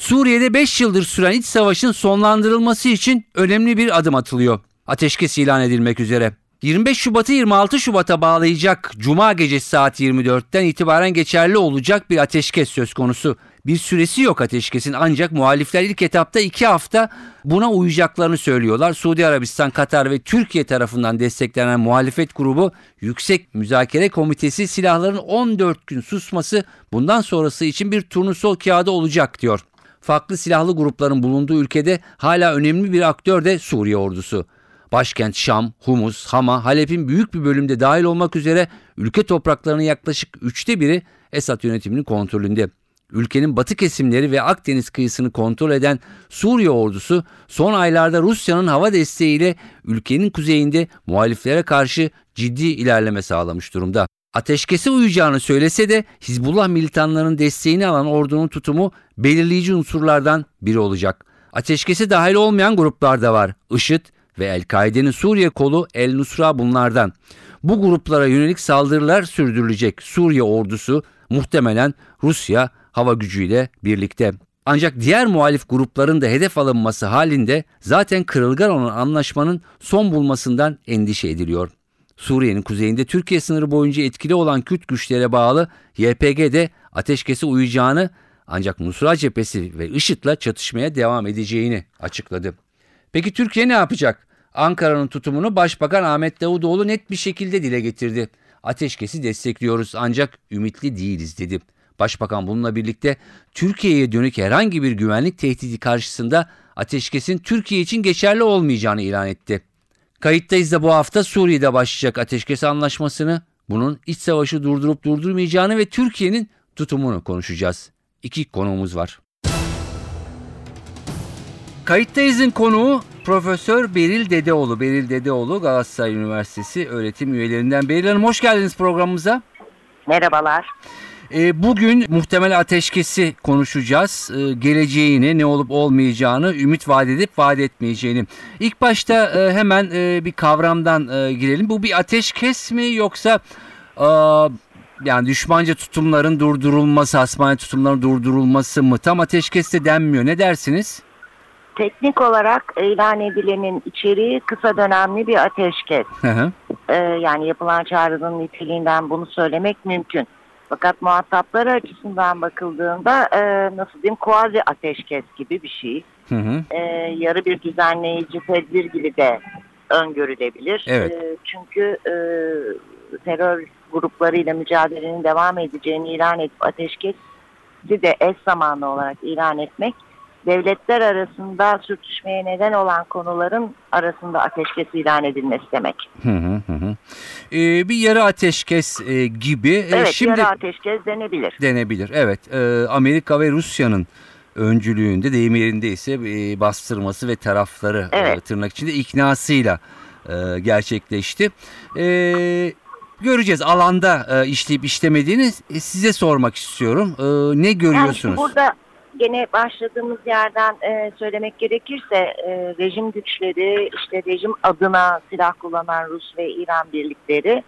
Suriye'de 5 yıldır süren iç savaşın sonlandırılması için önemli bir adım atılıyor. Ateşkes ilan edilmek üzere. 25 Şubat'ı 26 Şubat'a bağlayacak Cuma gecesi saat 24'ten itibaren geçerli olacak bir ateşkes söz konusu. Bir süresi yok ateşkesin ancak muhalifler ilk etapta 2 hafta buna uyacaklarını söylüyorlar. Suudi Arabistan, Katar ve Türkiye tarafından desteklenen muhalefet grubu Yüksek Müzakere Komitesi silahların 14 gün susması bundan sonrası için bir turnusol kağıdı olacak diyor. Farklı silahlı grupların bulunduğu ülkede hala önemli bir aktör de Suriye ordusu. Başkent Şam, Humus, Hama, Halep'in büyük bir bölümde dahil olmak üzere ülke topraklarının yaklaşık üçte biri Esad yönetiminin kontrolünde. Ülkenin batı kesimleri ve Akdeniz kıyısını kontrol eden Suriye ordusu son aylarda Rusya'nın hava desteğiyle ülkenin kuzeyinde muhaliflere karşı ciddi ilerleme sağlamış durumda. Ateşkese uyacağını söylese de Hizbullah militanlarının desteğini alan ordunun tutumu belirleyici unsurlardan biri olacak. Ateşkese dahil olmayan gruplar da var. IŞİD, ve El-Kaide'nin Suriye kolu El Nusra bunlardan. Bu gruplara yönelik saldırılar sürdürülecek. Suriye ordusu muhtemelen Rusya hava gücüyle birlikte. Ancak diğer muhalif grupların da hedef alınması halinde zaten kırılgan olan anlaşmanın son bulmasından endişe ediliyor. Suriye'nin kuzeyinde Türkiye sınırı boyunca etkili olan Kürt güçlere bağlı YPG'de ateşkese uyacağını ancak Nusra cephesi ve IŞİD'le çatışmaya devam edeceğini açıkladı. Peki Türkiye ne yapacak? Ankara'nın tutumunu Başbakan Ahmet Davutoğlu net bir şekilde dile getirdi. Ateşkesi destekliyoruz ancak ümitli değiliz dedi. Başbakan bununla birlikte Türkiye'ye dönük herhangi bir güvenlik tehdidi karşısında ateşkesin Türkiye için geçerli olmayacağını ilan etti. Kayıttayız da bu hafta Suriye'de başlayacak ateşkes anlaşmasını, bunun iç savaşı durdurup durdurmayacağını ve Türkiye'nin tutumunu konuşacağız. İki konuğumuz var. Kayıttayız'ın konuğu Profesör Beril Dedeoğlu. Beril Dedeoğlu Galatasaray Üniversitesi öğretim üyelerinden. Beril Hanım hoş geldiniz programımıza. Merhabalar. E, bugün muhtemel ateşkesi konuşacağız. E, geleceğini, ne olup olmayacağını, ümit vaat edip vaat etmeyeceğini. İlk başta e, hemen bir kavramdan girelim. Bu bir ateşkes mi yoksa yani düşmanca tutumların durdurulması, hasmane tutumların durdurulması mı? Tam ateşkes de denmiyor. Ne dersiniz? Teknik olarak ilan edilenin içeriği kısa dönemli bir ateşkes. Hı hı. Ee, yani yapılan çağrının niteliğinden bunu söylemek mümkün. Fakat muhatapları açısından bakıldığında e, nasıl diyeyim kuazi ateşkes gibi bir şey. Hı hı. E, yarı bir düzenleyici tedbir gibi de öngörülebilir. Evet. E, çünkü e, terör gruplarıyla mücadelenin devam edeceğini ilan edip ateşkesi de eş zamanlı olarak ilan etmek devletler arasında sürtüşmeye neden olan konuların arasında ateşkes ilan edilmesi demek. Hı hı hı. Ee, bir yarı ateşkes e, gibi. Ee, evet Şimdi, yarı ateşkes denebilir. Denebilir evet. Ee, Amerika ve Rusya'nın öncülüğünde deyim yerindeyse e, bastırması ve tarafları e, evet. e, tırnak içinde iknasıyla e, gerçekleşti. E, göreceğiz alanda e, işleyip işlemediğini e, size sormak istiyorum. E, ne görüyorsunuz? Yani burada gene başladığımız yerden e, söylemek gerekirse e, rejim güçleri, işte rejim adına silah kullanan Rus ve İran birlikleri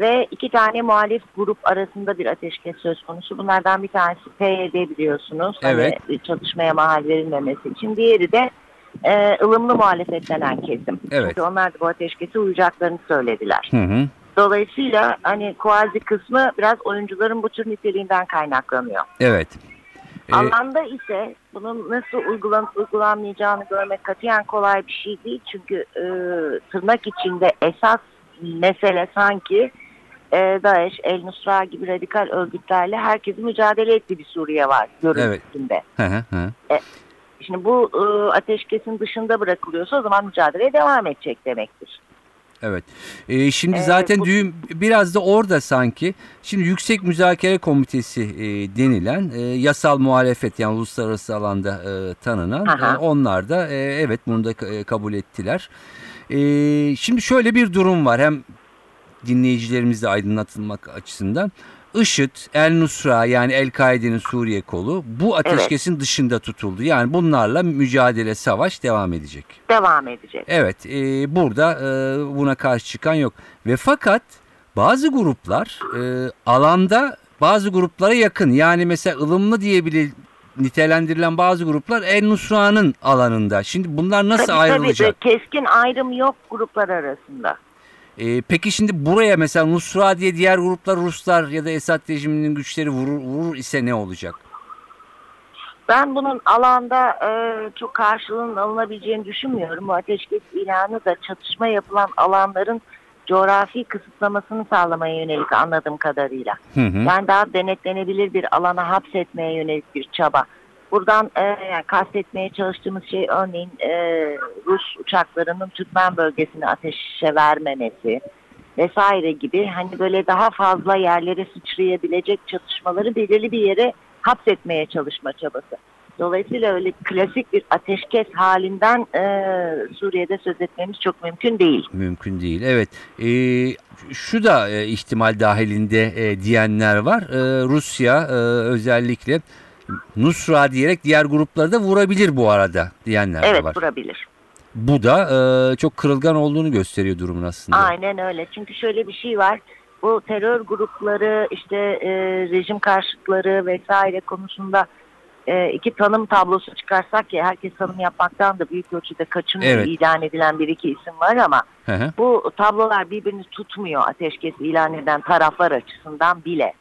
ve iki tane muhalif grup arasında bir ateşkes söz konusu. Bunlardan bir tanesi PYD biliyorsunuz. Hani evet. Hani çatışmaya mahal verilmemesi için. Diğeri de e, ılımlı muhalefet denen kesim. Evet. Çünkü onlar da bu ateşkese uyacaklarını söylediler. Hı hı. Dolayısıyla hani kuazi kısmı biraz oyuncuların bu tür niteliğinden kaynaklanıyor. Evet. Ee, Alanda ise bunun nasıl uygulanıp uygulanmayacağını görmek katiyen kolay bir şey değil. Çünkü e, tırnak içinde esas mesele sanki e, DAEŞ, El Nusra gibi radikal örgütlerle herkesin mücadele ettiği bir Suriye var görüntüsünde. Evet. E, şimdi bu e, ateşkesin dışında bırakılıyorsa o zaman mücadeleye devam edecek demektir. Evet. Ee, şimdi Ee, zaten bu- düğüm biraz da orada sanki. Şimdi Yüksek Müzakere Komitesi e, denilen e, yasal muhalefet yani uluslararası alanda e, tanınan Aha. e, onlar da e, evet bunu da e, kabul ettiler. E, şimdi şöyle bir durum var hem dinleyicilerimizi aydınlatılmak açısından. IŞİD, El Nusra yani El-Kaide'nin Suriye kolu bu ateşkesin dışında tutuldu. Yani bunlarla mücadele, savaş devam edecek. Devam edecek. Evet e, burada e, buna karşı çıkan yok. Ve fakat bazı gruplar e, alanda bazı gruplara yakın. Yani mesela ılımlı diye bile nitelendirilen bazı gruplar El Nusra'nın alanında. Şimdi bunlar nasıl Tabii, ayrılacak? Tabii, keskin ayrım yok gruplar arasında. E, peki şimdi buraya mesela Nusra diye diğer gruplar Ruslar ya da Esad rejiminin güçleri vurur, vurur ise ne olacak? Ben bunun alanda e, çok karşılığının alınabileceğini düşünmüyorum. Bu ateşkes ilanı da çatışma yapılan alanların coğrafi kısıtlamasını sağlamaya yönelik anladığım kadarıyla. Hı hı. Yani daha denetlenebilir bir alana hapsetmeye yönelik bir çaba. Buradan e, yani kastetmeye çalıştığımız şey örneğin e, Rus uçaklarının Türkmen bölgesini ateşe vermemesi vesaire gibi hani böyle daha fazla yerlere sıçrayabilecek çatışmaları belirli bir yere hapsetmeye çalışma çabası. Dolayısıyla öyle klasik bir ateşkes halinden e, Suriye'de söz etmemiz çok mümkün değil. Mümkün değil. Evet. E, şu da e, ihtimal dahilinde e, diyenler var. E, Rusya e, özellikle Nusra diyerek diğer grupları da vurabilir bu arada diyenler de Evet var. vurabilir. Bu da e, çok kırılgan olduğunu gösteriyor durumun aslında. Aynen öyle. Çünkü şöyle bir şey var. Bu terör grupları işte e, rejim karşıtları vesaire konusunda e, iki tanım tablosu çıkarsak ya herkes tanım yapmaktan da büyük ölçüde kaçınıyor Evet. ilan edilen bir iki isim var ama Hı hı. bu tablolar birbirini tutmuyor ateşkes ilan eden taraflar açısından bile.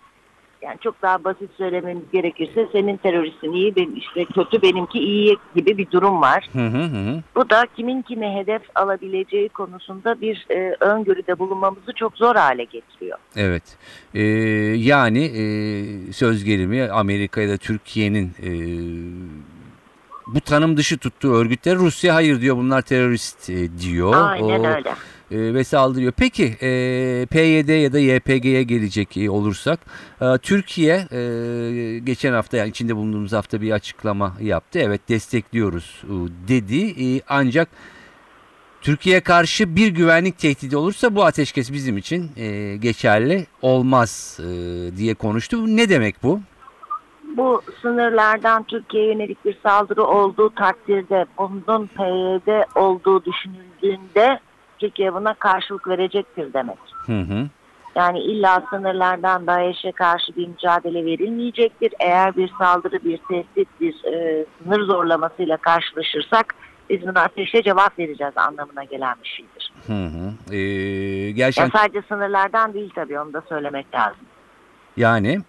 Yani çok daha basit söylememiz gerekirse senin teröristin iyi, benim işte kötü benimki iyi gibi bir durum var. Hı hı hı. Bu da kimin kime hedef alabileceği konusunda bir e, öngörüde bulunmamızı çok zor hale getiriyor. Evet. E, yani e, söz gelimi Amerika ya da Türkiye'nin e, bu tanım dışı tuttuğu örgütler Rusya hayır diyor bunlar terörist e, diyor. Aynen O- öyle. E, ve saldırıyor. Peki e, PYD ya da YPG'ye gelecek e, olursak e, Türkiye e, geçen hafta yani içinde bulunduğumuz hafta bir açıklama yaptı. Evet destekliyoruz e, dedi E, ancak Türkiye'ye karşı bir güvenlik tehdidi olursa bu ateşkes bizim için e, geçerli olmaz e, diye konuştu. Ne demek bu? Bu sınırlardan Türkiye'ye yönelik bir saldırı olduğu takdirde bunun PYD olduğu düşünüldüğünde Türkiye buna karşılık verecektir demek. Hı hı. Yani illa sınırlardan DAEŞ'e karşı bir mücadele verilmeyecektir. Eğer bir saldırı, bir tehdit, bir e, sınır zorlamasıyla karşılaşırsak biz buna ateşle cevap vereceğiz anlamına gelen bir şeydir. Hı hı. E, Ya gerçekten sadece sınırlardan değil tabii onu da söylemek lazım. yani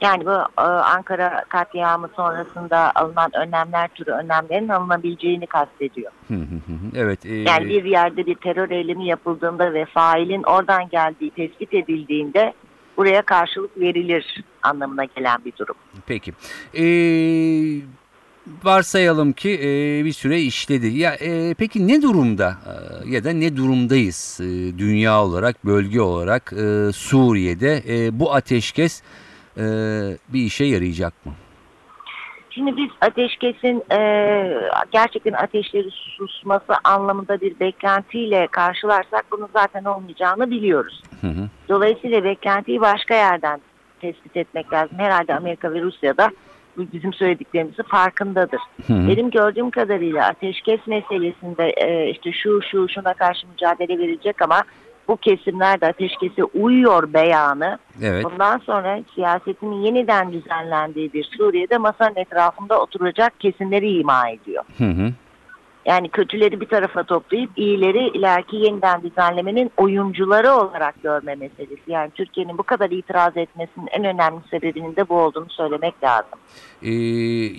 Yani bu e, Ankara katliamı sonrasında alınan önlemler türü önlemlerin alınabileceğini kastediyor. evet. e, Yani bir yerde bir terör eylemi yapıldığında ve failin oradan geldiği tespit edildiğinde buraya karşılık verilir anlamına gelen bir durum. Peki. Ee, varsayalım ki e, bir süre işledi. Ya e, peki ne durumda e, ya da ne durumdayız e, dünya olarak, bölge olarak e, Suriye'de e, bu ateşkes e, bir işe yarayacak mı? Şimdi biz ateşkesin e, gerçekten ateşleri susması anlamında bir beklentiyle karşılarsak bunun zaten olmayacağını biliyoruz. Hı hı. Dolayısıyla beklentiyi başka yerden tespit etmek lazım. Herhalde Amerika ve Rusya da bu bizim söylediklerimizin farkındadır. Hı hı. Benim gördüğüm kadarıyla ateşkes meselesinde e, işte şu şu şuna karşı mücadele verilecek ama bu kesimler de ateşkese uyuyor beyanı. Evet. Bundan sonra siyasetinin yeniden düzenlendiği bir Suriye'de masanın etrafında oturacak kesimleri ima ediyor. Hı hı. Yani kötüleri bir tarafa toplayıp iyileri ileriki yeniden düzenlemenin oyuncuları olarak görme meselesi. Yani Türkiye'nin bu kadar itiraz etmesinin en önemli sebebinin de bu olduğunu söylemek lazım. Ee,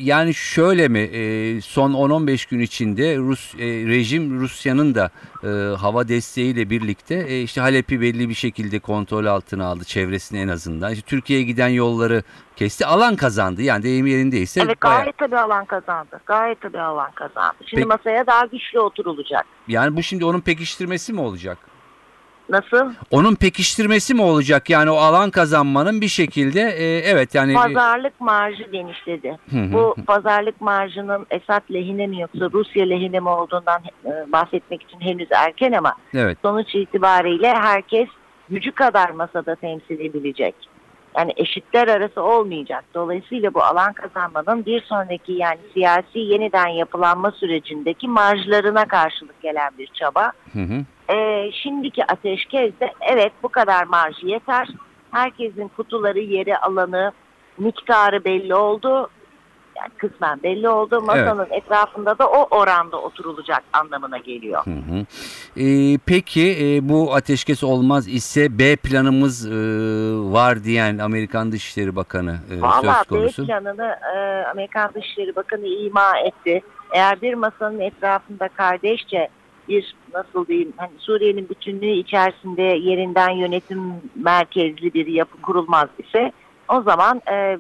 yani şöyle mi e, son 10-15 gün içinde Rus e, rejim Rusya'nın da e, hava desteğiyle birlikte e, işte Halep'i belli bir şekilde kontrol altına aldı çevresini en azından. İşte Türkiye'ye giden yolları kesti. Alan kazandı. Yani deyim yerindeyse. Evet bayağı- gayet tabii alan kazandı. Gayet tabii alan kazandı. Şimdi Peki- masaya daha güçlü oturulacak. Yani bu şimdi onun pekiştirmesi mi olacak? Nasıl? Onun pekiştirmesi mi olacak? Yani o alan kazanmanın bir şekilde e, evet yani Pazarlık marjı genişledi. Hı hı. Bu pazarlık marjının Esad lehine mi yoksa Rusya lehine mi olduğundan e, bahsetmek için henüz erken ama evet. sonuç itibariyle herkes gücü kadar masada temsil edilecek. Yani eşitler arası olmayacak. Dolayısıyla bu alan kazanmanın bir sonraki yani siyasi yeniden yapılanma sürecindeki marjlarına karşılık gelen bir çaba. Hı hı. Ee, şimdiki ateşkezde evet bu kadar marj yeter. Herkesin kutuları, yeri, alanı, miktarı belli oldu. Yani kısmen belli oldu. Masanın etrafında da o oranda oturulacak anlamına geliyor. Hı hı. E, peki e, bu ateşkes olmaz ise B planımız e, var diyen Amerikan Dışişleri Bakanı e, Valla söz B konusu. planını e, Amerikan Dışişleri Bakanı ima etti. Eğer bir masanın etrafında kardeşçe bir nasıl diyeyim hani Suriye'nin bütünlüğü içerisinde yerinden yönetim merkezli bir yapı kurulmaz ise o zaman e,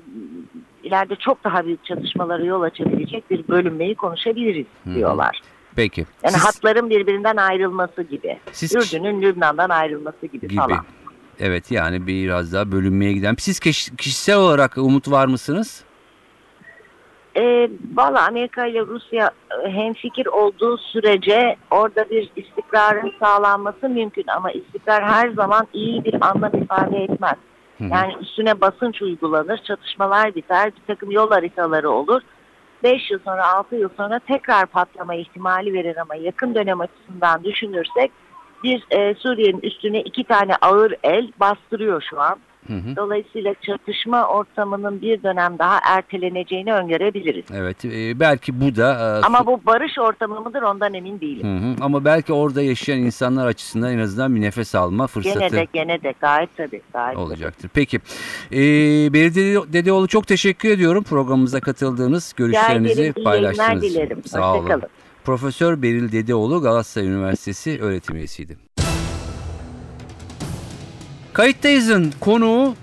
ileride çok daha büyük çatışmalara yol açabilecek bir bölünmeyi konuşabiliriz Hı. diyorlar. Peki. Yani Siz- hatların birbirinden ayrılması gibi. Siz- Ürdün'ün Lübnan'dan ayrılması gibi, gibi. falan. Evet yani biraz daha bölünmeye giden. Siz kiş- kişisel olarak umut var mısınız? E, Valla Amerika ile Rusya e, hemfikir olduğu sürece orada bir istikrarın sağlanması mümkün ama istikrar her zaman iyi bir anlam ifade etmez. Yani üstüne basınç uygulanır, çatışmalar biter, bir takım yol haritaları olur. 5 yıl sonra, 6 yıl sonra tekrar patlama ihtimali verir ama yakın dönem açısından düşünürsek bir e, Suriye'nin üstüne iki tane ağır el bastırıyor şu an. Hı hı. Dolayısıyla çatışma ortamının bir dönem daha erteleneceğini öngörebiliriz. Evet e, belki bu da e, Ama bu barış ortamı mıdır ondan emin değilim. Hı hı. ama belki orada yaşayan insanlar açısından en azından bir nefes alma fırsatı Gene de gene de gayet tabii gayet tabii. olacaktır. Peki. Beril Dede- Dedeoğlu çok teşekkür ediyorum programımıza katıldığınız, görüşlerinizi paylaştığınız için. dilerim. Sağ olun. Profesör Beril Dedeoğlu Galatasaray Üniversitesi öğretim üyesiydi. Kayıttayız'ın konuğu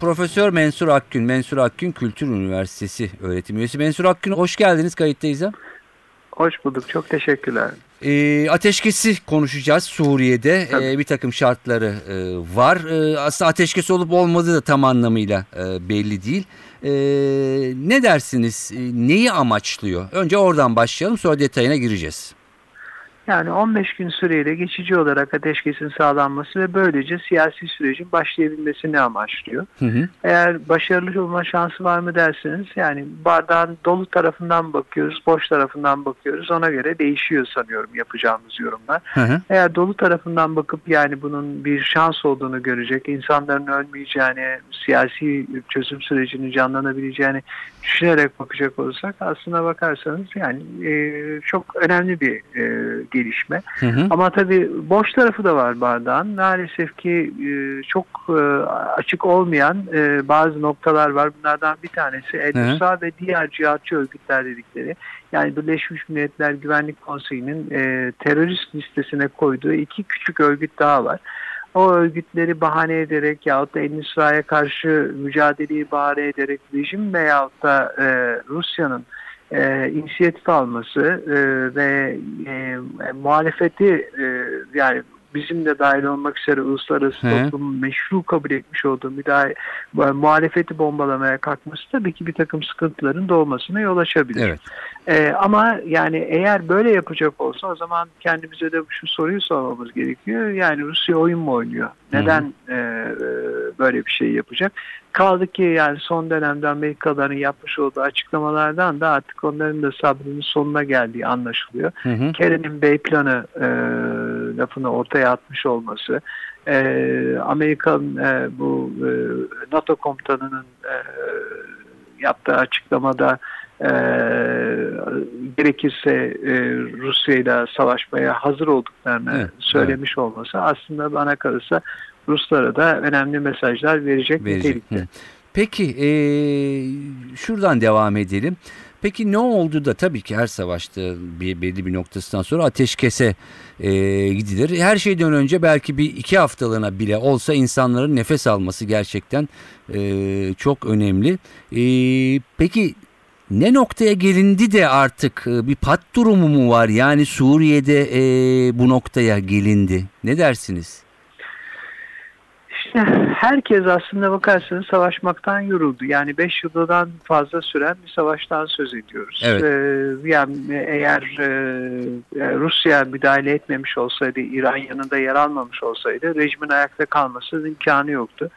Profesör Mensur Akgün. Mensur Akgün Kültür Üniversitesi öğretim üyesi. Mensur Akgün hoş geldiniz Kayıttayız'a. Hoş bulduk. Çok teşekkürler. E, ateşkesi konuşacağız Suriye'de. Tabii. E, bir takım şartları e, var. E, aslında ateşkes olup olmadığı da tam anlamıyla e, belli değil. E, ne dersiniz? E, neyi amaçlıyor? Önce oradan başlayalım sonra detayına gireceğiz. Yani 15 gün süreyle geçici olarak ateşkesin sağlanması ve böylece siyasi sürecin başlayabilmesini amaçlıyor. Hı hı. Eğer başarılı olma şansı var mı derseniz yani bardağın dolu tarafından bakıyoruz, boş tarafından bakıyoruz. Ona göre değişiyor sanıyorum yapacağımız yorumlar. Hı hı. Eğer dolu tarafından bakıp yani bunun bir şans olduğunu görecek, insanların ölmeyeceğini, siyasi çözüm sürecinin canlanabileceğini düşünerek bakacak olursak aslına bakarsanız yani e, çok önemli bir e, gelişme. Hı hı. Ama tabii boş tarafı da var bardağın. Maalesef ki e, çok e, açık olmayan e, bazı noktalar var. Bunlardan bir tanesi El-Nusra ve diğer cihatçı örgütler dedikleri. Yani Birleşmiş Milletler Güvenlik Konseyi'nin e, terörist listesine koyduğu iki küçük örgüt daha var. O örgütleri bahane ederek yahut da El-Nusra'ya karşı mücadeleyi bahane ederek rejim veyahut da e, Rusya'nın e, inisiyatif alması e, ve e, muhalefeti e, yani bizim de dahil olmak üzere uluslararası He. toplumun meşru kabul etmiş olduğu müdahale, muhalefeti bombalamaya kalkması tabii ki bir takım sıkıntıların doğmasına yol açabilir. Evet. Ee, ama yani eğer böyle yapacak olsa o zaman kendimize de şu soruyu sormamız gerekiyor. Yani Rusya oyun mu oynuyor? Neden e, e, böyle bir şey yapacak? Kaldı ki yani son dönemde Amerikalıların yapmış olduğu açıklamalardan da artık onların da sabrının sonuna geldiği anlaşılıyor. Hı hı. Kerry'nin B planı e, lafını ortaya atmış olması, e, Amerikan e, bu e, NATO komutanının e, yaptığı açıklamada e, gerekirse e, Rusya ile savaşmaya hazır olduklarını Evet, söylemiş olması aslında bana kalırsa Ruslara da önemli mesajlar verecek Verecek. nitelikte. Peki e, şuradan devam edelim. Peki ne oldu da tabii ki her savaşta bir belli bir noktasından sonra ateşkese e, gidilir. Her şeyden önce belki bir iki haftalığına bile olsa insanların nefes alması gerçekten e, çok önemli. E, peki ne noktaya gelindi de artık e, bir pat durumu mu var? Yani Suriye'de e, bu noktaya gelindi. Ne dersiniz? İşte herkes aslında bakarsanız savaşmaktan yoruldu. Yani 5 yıldan fazla süren bir savaştan söz ediyoruz. Evet. Ee, yani eğer e, Rusya müdahale etmemiş olsaydı, İran yanında yer almamış olsaydı rejimin ayakta kalması imkanı yoktu.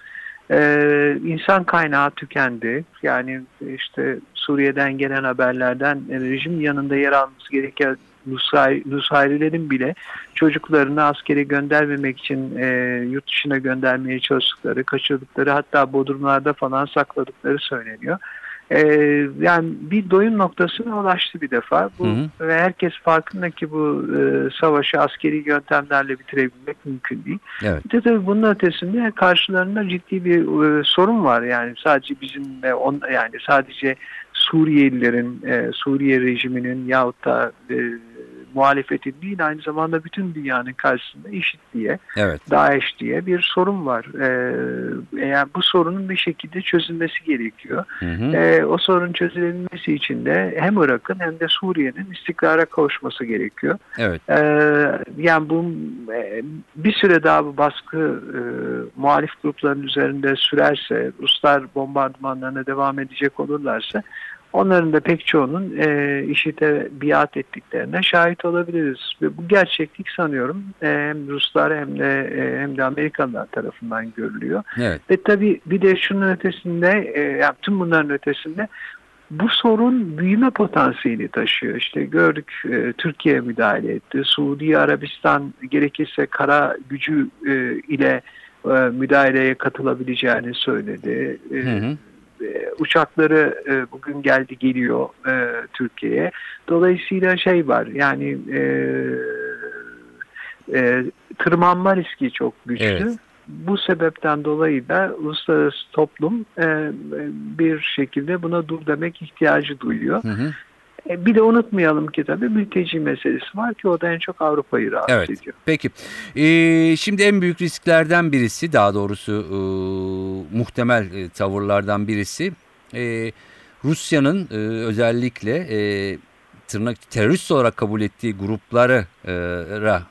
Ee, insan kaynağı tükendi. Yani işte Suriye'den gelen haberlerden rejim yanında yer alması gereken Nusayrilerin bile çocuklarını askere göndermemek için e, yurt dışına göndermeye çalıştıkları, kaçırdıkları hatta bodrumlarda falan sakladıkları söyleniyor. E, yani bir doyum noktasına ulaştı bir defa. Bu, hı hı. Ve herkes farkında ki bu e, savaşı askeri yöntemlerle bitirebilmek mümkün değil. Evet. Bir de tabii bunun ötesinde karşılarında ciddi bir e, sorun var. Yani sadece bizim e, on, yani sadece Suriyelilerin, e, Suriye rejiminin yahut da e, muhalefetin değil aynı zamanda bütün dünyanın karşısında IŞİD diye, evet. DAEŞ diye bir sorun var. Ee, yani bu sorunun bir şekilde çözülmesi gerekiyor. Hı hı. Ee, o sorun çözülebilmesi için de hem Irak'ın hem de Suriye'nin istikrara kavuşması gerekiyor. Evet. Ee, yani bu e, bir süre daha bu baskı e, muhalif grupların üzerinde sürerse, Ruslar bombardımanlarına devam edecek olurlarsa Onların da pek çoğunun e, IŞİD'e biat ettiklerine şahit olabiliriz. Ve bu gerçeklik sanıyorum e, hem Ruslar hem de e, hem de Amerikalılar tarafından görülüyor. Evet. Ve tabii bir de şunun ötesinde, e, yani tüm bunların ötesinde bu sorun büyüme potansiyeli taşıyor. İşte gördük e, Türkiye müdahale etti. Suudi Arabistan gerekirse kara gücü e, ile e, müdahaleye katılabileceğini söyledi. E, hı hı uçakları e, bugün geldi geliyor e, Türkiye'ye. Dolayısıyla şey var yani e, e, tırmanma riski çok güçlü. Evet. Bu sebepten dolayı da uluslararası toplum e, bir şekilde buna dur demek ihtiyacı duyuyor. Hı hı. E, bir de unutmayalım ki tabii mülteci meselesi var ki o da en çok Avrupa'yı rahatsız evet. ediyor. Peki. Ee, şimdi en büyük risklerden birisi daha doğrusu e, muhtemel e, tavırlardan birisi e, Rusya'nın e, özellikle e, tırnak terörist olarak kabul ettiği gruplara e,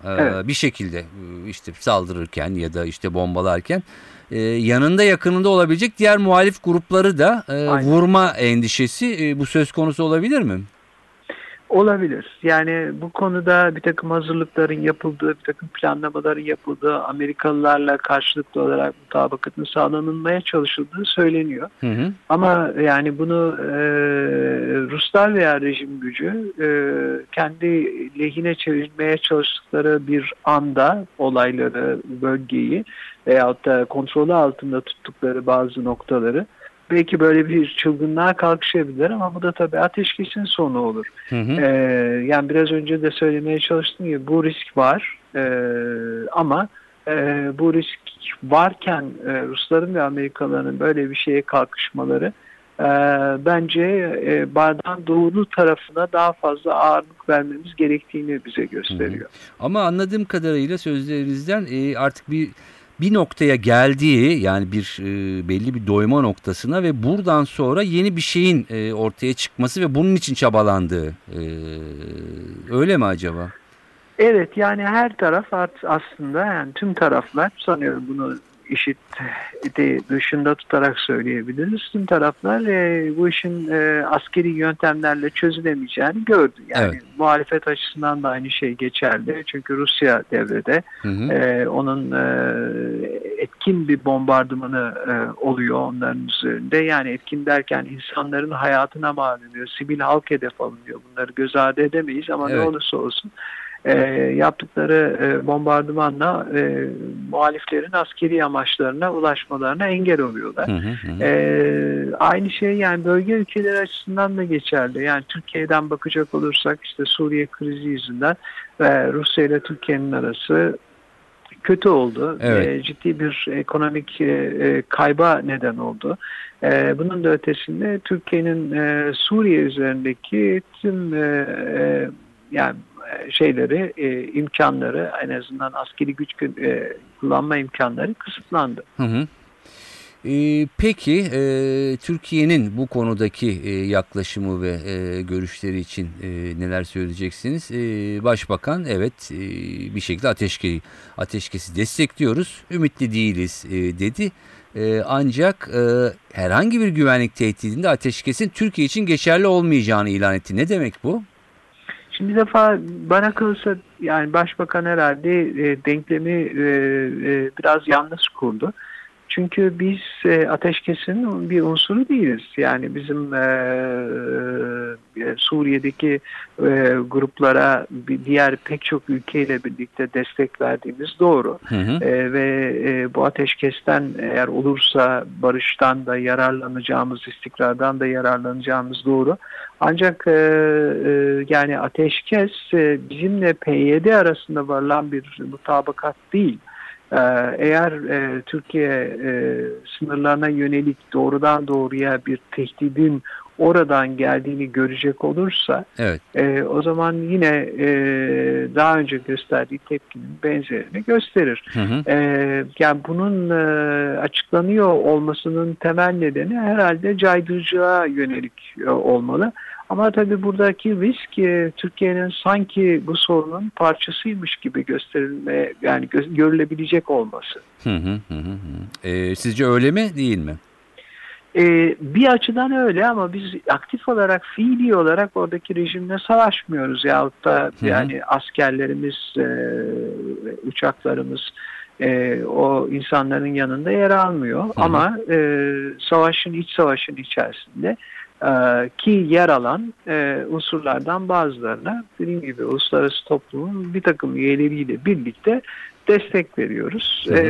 evet. bir şekilde e, işte saldırırken ya da işte bombalarken e, yanında yakınında olabilecek diğer muhalif grupları da e, vurma endişesi e, bu söz konusu olabilir mi? Olabilir. Yani bu konuda bir takım hazırlıkların yapıldığı, bir takım planlamaların yapıldığı, Amerikalılarla karşılıklı olarak mutabakatın sağlanılmaya çalışıldığı söyleniyor. Hı hı. Ama yani bunu e, Ruslar veya rejim gücü e, kendi lehine çevirmeye çalıştıkları bir anda olayları, bölgeyi veyahut da kontrolü altında tuttukları bazı noktaları belki böyle bir çılgınlığa kalkışabilir ama bu da tabii ateşkesin sonu olur. Hı hı. Ee, yani biraz önce de söylemeye çalıştım gibi bu risk var ee, ama e, bu risk varken e, Rusların ve Amerikalıların böyle bir şeye kalkışmaları e, bence e, bardağın doğulu tarafına daha fazla ağırlık vermemiz gerektiğini bize gösteriyor. Hı hı. Ama anladığım kadarıyla sözlerinizden e, artık bir bir noktaya geldiği yani bir e, belli bir doyma noktasına ve buradan sonra yeni bir şeyin e, ortaya çıkması ve bunun için çabalandığı e, öyle mi acaba? Evet yani her taraf aslında yani tüm taraflar sanıyorum bunu işit de dışında tutarak söyleyebiliriz. Tüm taraflar e, bu işin e, askeri yöntemlerle çözülemeyeceğini gördü. Yani evet. muhalefet açısından da aynı şey geçerli. Çünkü Rusya devrede hı hı. E, onun e, etkin bir bombardımanı e, oluyor onların üzerinde. Yani etkin derken insanların hayatına mal ediliyor. Sivil halk hedef alınıyor. Bunları göz ardı edemeyiz ama evet. ne olursa olsun e, yaptıkları e, bombardımanla e, muhaliflerin askeri amaçlarına ulaşmalarına engel oluyorlar. Hı hı hı. E, aynı şey yani bölge ülkeleri açısından da geçerli. Yani Türkiye'den bakacak olursak işte Suriye krizi yüzünden ve Rusya ile Türkiye'nin arası kötü oldu. Evet. E, ciddi bir ekonomik e, e, kayba neden oldu. E, bunun da ötesinde Türkiye'nin e, Suriye üzerindeki tüm e, e, yani e, şeyleri, e, imkanları en azından askeri güç e, kullanma imkanları kısıtlandı. Hı hı. Ee, peki e, Türkiye'nin bu konudaki e, yaklaşımı ve e, görüşleri için e, neler söyleyeceksiniz? E, Başbakan evet e, bir şekilde ateşke, ateşkesi destekliyoruz, ümitli değiliz e, dedi. E, ancak e, herhangi bir güvenlik tehdidinde ateşkesin Türkiye için geçerli olmayacağını ilan etti. Ne demek bu? Şimdi bir defa bana kalırsa yani başbakan herhalde e, denklemi e, e, biraz yanlış kurdu. Çünkü biz e, ateşkesin bir unsuru değiliz. Yani bizim e, e, Suriye'deki e, gruplara bir diğer pek çok ülkeyle birlikte destek verdiğimiz doğru. Hı hı. E, ve e, bu ateşkesten eğer olursa barıştan da yararlanacağımız, istikrardan da yararlanacağımız doğru. Ancak e, e, yani ateşkes e, bizimle PYD arasında varılan bir mutabakat değil. E, eğer e, Türkiye e, sınırlarına yönelik doğrudan doğruya bir tehdidin oradan geldiğini görecek olursa Evet. e, o zaman yine e, daha önce gösterdiği tepkinin benzerini gösterir. Hı hı. E, yani bunun e, açıklanıyor olmasının temel nedeni herhalde caydırıcılığa yönelik e, olmalı. Ama tabii buradaki risk e, Türkiye'nin sanki bu sorunun parçasıymış gibi gösterilme yani gö- görülebilecek olması. Hı hı hı hı. E, sizce öyle mi değil mi? E, bir açıdan öyle ama biz aktif olarak, fiili olarak oradaki rejimle savaşmıyoruz. Yahut da Hı hı. yani askerlerimiz, e, uçaklarımız e, o insanların yanında yer almıyor. hı. Ama e, savaşın, iç savaşın içerisinde ki yer alan e, unsurlardan bazılarına dediğim gibi uluslararası toplumun bir takım üyeleriyle birlikte destek veriyoruz. Hı hı. E,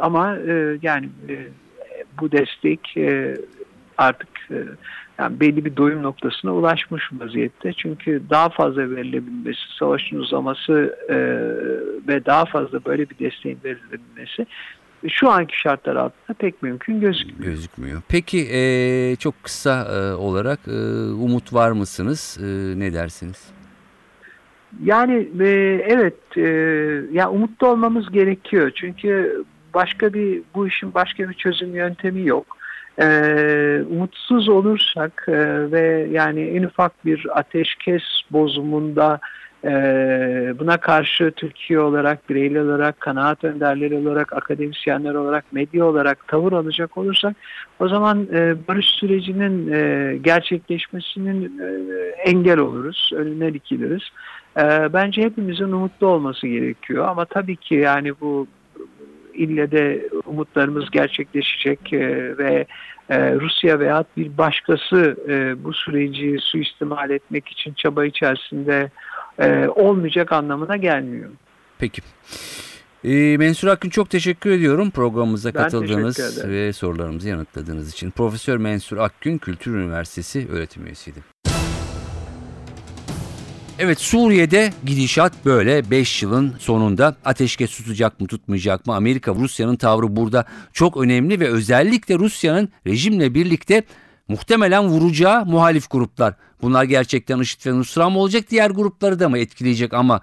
ama e, yani e, bu destek e, artık e, yani belli bir doyum noktasına ulaşmış vaziyette. Çünkü daha fazla verilebilmesi, savaşın uzaması e, ve daha fazla böyle bir desteğin verilebilmesi şu anki şartlar altında pek mümkün gözükmüyor. Gözükmüyor. Peki e, çok kısa e, olarak e, umut var mısınız? E, ne dersiniz? Yani e, evet e, ya umutlu olmamız gerekiyor. Çünkü başka bir bu işin başka bir çözüm yöntemi yok. E, umutsuz olursak e, ve yani en ufak bir ateşkes bozumunda e, buna karşı Türkiye olarak, bireyler olarak, kanaat önderleri olarak, akademisyenler olarak, medya olarak tavır alacak olursak o zaman e, barış sürecinin e, gerçekleşmesinin e, engel oluruz, önüne dikiliriz. Bence hepimizin umutlu olması gerekiyor ama tabii ki yani bu ille de umutlarımız gerçekleşecek ve Rusya veya bir başkası bu süreci suistimal etmek için çaba içerisinde e, olmayacak anlamına gelmiyor. Peki. E, Mensur Akgün çok teşekkür ediyorum programımıza Ben katıldığınız ve sorularımızı yanıtladığınız için. Profesör Mensur Akgün Kültür Üniversitesi öğretim üyesiydi. Evet Suriye'de gidişat böyle 5 yılın sonunda ateşkes tutacak mı tutmayacak mı? Amerika Rusya'nın tavrı burada çok önemli ve özellikle Rusya'nın rejimle birlikte muhtemelen vuracağı muhalif gruplar. Bunlar gerçekten IŞİD ve Nusra mı olacak diğer grupları da mı etkileyecek ama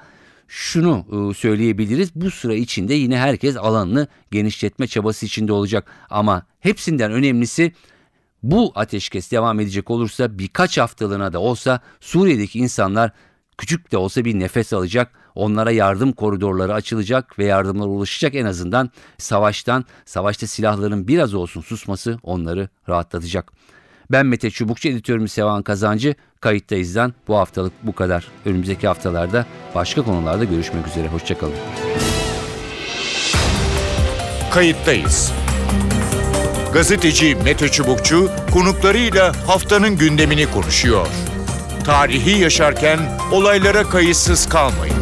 şunu e, söyleyebiliriz bu sıra içinde yine herkes alanını genişletme çabası içinde olacak ama hepsinden önemlisi bu ateşkes devam edecek olursa birkaç haftalığına da olsa Suriye'deki insanlar küçük de olsa bir nefes alacak. Onlara yardım koridorları açılacak ve yardımlar ulaşacak en azından savaştan, savaşta silahların biraz olsun susması onları rahatlatacak. Ben Mete Çubukçu, editörümüz Sevan Kazancı. Kayıttayız'dan bu haftalık bu kadar. Önümüzdeki haftalarda başka konularda görüşmek üzere. Hoşçakalın. Kayıttayız. Gazeteci Mete Çubukçu konuklarıyla haftanın gündemini konuşuyor. Tarihi yaşarken olaylara kayıtsız kalmayın.